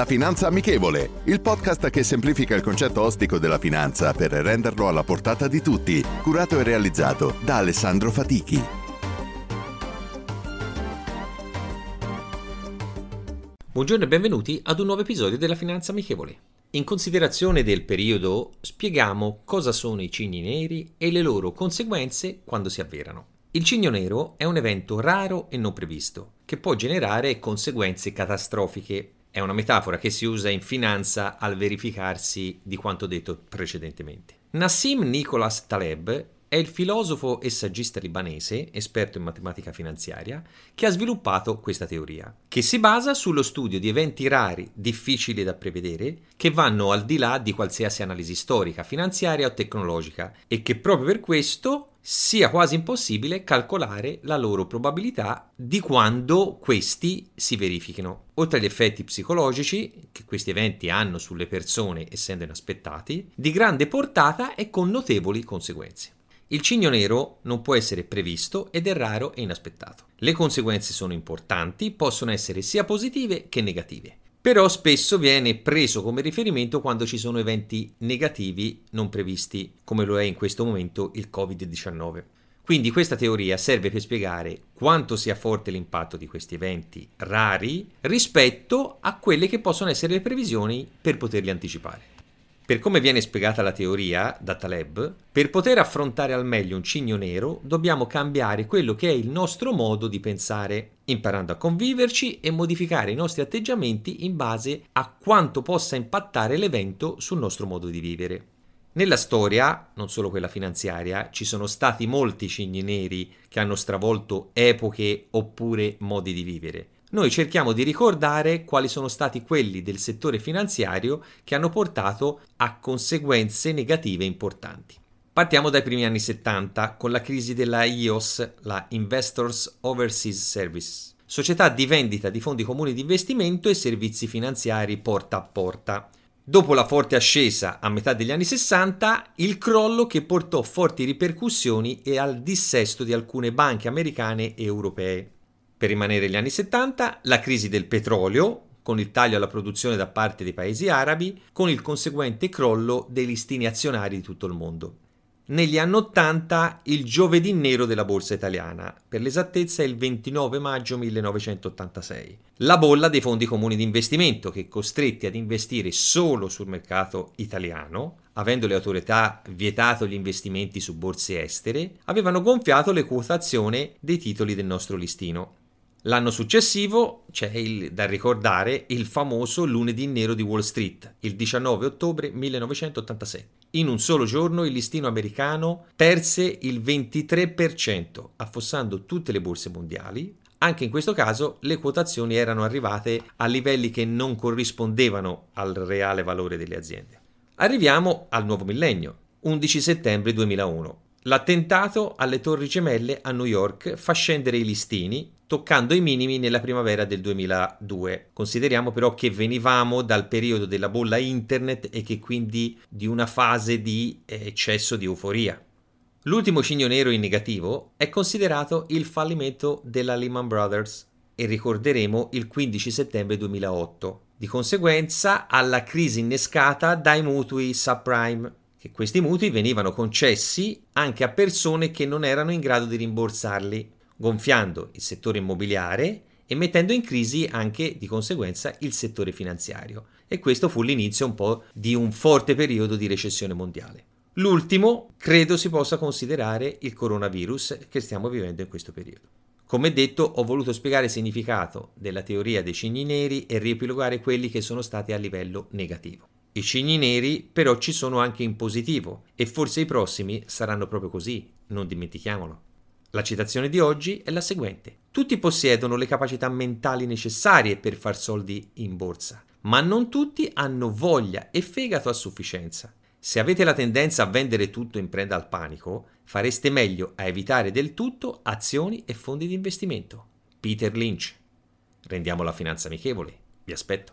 La Finanza Amichevole, il podcast che semplifica il concetto ostico della finanza per renderlo alla portata di tutti, curato e realizzato da Alessandro Fatichi. Buongiorno e benvenuti ad un nuovo episodio della Finanza Amichevole. In considerazione del periodo, spieghiamo cosa sono i cigni neri e le loro conseguenze quando si avverano. Il cigno nero è un evento raro e non previsto, che può generare conseguenze catastrofiche è una metafora che si usa in finanza al verificarsi di quanto detto precedentemente. Nassim Nicholas Taleb è il filosofo e saggista libanese, esperto in matematica finanziaria, che ha sviluppato questa teoria, che si basa sullo studio di eventi rari, difficili da prevedere, che vanno al di là di qualsiasi analisi storica, finanziaria o tecnologica e che proprio per questo sia quasi impossibile calcolare la loro probabilità di quando questi si verifichino. Oltre agli effetti psicologici che questi eventi hanno sulle persone essendo inaspettati, di grande portata e con notevoli conseguenze. Il cigno nero non può essere previsto ed è raro e inaspettato. Le conseguenze sono importanti, possono essere sia positive che negative però spesso viene preso come riferimento quando ci sono eventi negativi non previsti, come lo è in questo momento il Covid-19. Quindi questa teoria serve per spiegare quanto sia forte l'impatto di questi eventi rari rispetto a quelle che possono essere le previsioni per poterli anticipare. Per come viene spiegata la teoria da Taleb, per poter affrontare al meglio un cigno nero dobbiamo cambiare quello che è il nostro modo di pensare, imparando a conviverci e modificare i nostri atteggiamenti in base a quanto possa impattare l'evento sul nostro modo di vivere. Nella storia, non solo quella finanziaria, ci sono stati molti cigni neri che hanno stravolto epoche oppure modi di vivere noi cerchiamo di ricordare quali sono stati quelli del settore finanziario che hanno portato a conseguenze negative importanti. Partiamo dai primi anni 70 con la crisi della IOS, la Investors Overseas Service, società di vendita di fondi comuni di investimento e servizi finanziari porta a porta. Dopo la forte ascesa a metà degli anni 60, il crollo che portò forti ripercussioni e al dissesto di alcune banche americane e europee. Per rimanere negli anni 70, la crisi del petrolio, con il taglio alla produzione da parte dei paesi arabi, con il conseguente crollo dei listini azionari di tutto il mondo. Negli anni 80 il giovedì nero della borsa italiana, per l'esattezza il 29 maggio 1986. La bolla dei fondi comuni di investimento che costretti ad investire solo sul mercato italiano, avendo le autorità vietato gli investimenti su borse estere, avevano gonfiato le quotazioni dei titoli del nostro listino. L'anno successivo c'è il, da ricordare il famoso lunedì nero di Wall Street, il 19 ottobre 1986. In un solo giorno il listino americano perse il 23%, affossando tutte le borse mondiali. Anche in questo caso le quotazioni erano arrivate a livelli che non corrispondevano al reale valore delle aziende. Arriviamo al nuovo millennio, 11 settembre 2001. L'attentato alle Torri Gemelle a New York fa scendere i listini, toccando i minimi nella primavera del 2002. Consideriamo però che venivamo dal periodo della bolla internet e che quindi di una fase di eccesso di euforia. L'ultimo cigno nero in negativo è considerato il fallimento della Lehman Brothers e ricorderemo il 15 settembre 2008. Di conseguenza alla crisi innescata dai mutui subprime che questi mutui venivano concessi anche a persone che non erano in grado di rimborsarli, gonfiando il settore immobiliare e mettendo in crisi anche di conseguenza il settore finanziario. E questo fu l'inizio un po' di un forte periodo di recessione mondiale. L'ultimo credo si possa considerare il coronavirus che stiamo vivendo in questo periodo. Come detto, ho voluto spiegare il significato della teoria dei cigni neri e riepilogare quelli che sono stati a livello negativo. I cigni neri però ci sono anche in positivo e forse i prossimi saranno proprio così, non dimentichiamolo. La citazione di oggi è la seguente. Tutti possiedono le capacità mentali necessarie per far soldi in borsa, ma non tutti hanno voglia e fegato a sufficienza. Se avete la tendenza a vendere tutto in preda al panico, fareste meglio a evitare del tutto azioni e fondi di investimento. Peter Lynch. Rendiamo la finanza amichevole. Vi aspetto.